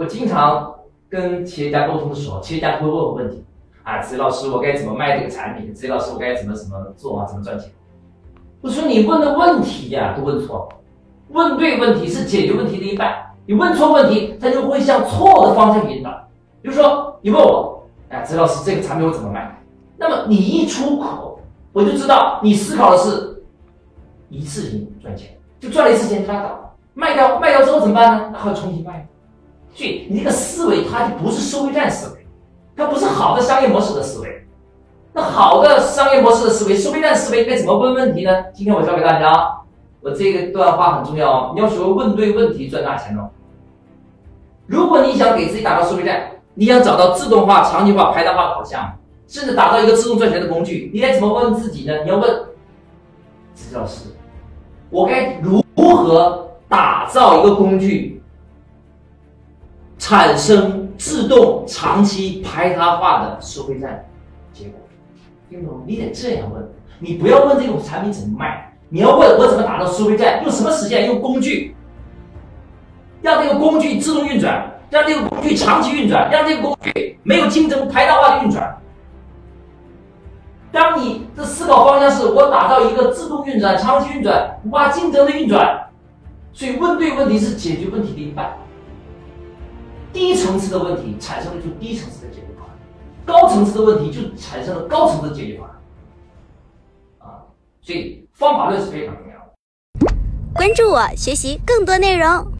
我经常跟企业家沟通的时候，企业家会问我问题啊，子怡老师，我该怎么卖这个产品？子怡老师，我该怎么怎么做啊？怎么赚钱？我说你问的问题呀都问错，问对问题是解决问题的一半，你问错问题，它就会向错的方向引导。比如说你问我，哎，子怡老师，这个产品我怎么卖？那么你一出口，我就知道你思考的是一次性赚钱，就赚了一次钱就拉倒，卖掉卖掉之后怎么办呢？然后重新卖。所以你这个思维它就不是收费站思维，它不是好的商业模式的思维。那好的商业模式的思维，收费站思维该怎么问问题呢？今天我教给大家，我这个段话很重要哦，你要学会问对问题赚大钱哦。如果你想给自己打造收费站，你想找到自动化、场景化、排单化的好项目，甚至打造一个自动赚钱的工具，你该怎么问自己呢？你要问，子老师，我该如何打造一个工具？产生自动长期排他化的收费站结果，听懂？你得这样问，你不要问这种产品怎么卖，你要问我怎么打造收费站，用什么实现？用工具，让这个工具自动运转，让这个工具长期运转，让这个工具没有竞争排他化的运转。当你的思考方向是我打造一个自动运转、长期运转、无竞争的运转，所以问对问题是解决问题的一半。低层次的问题产生了就低层次的解决方案，高层次的问题就产生了高层次的解决方案。啊，所以方法论是非常重要的。关注我，学习更多内容。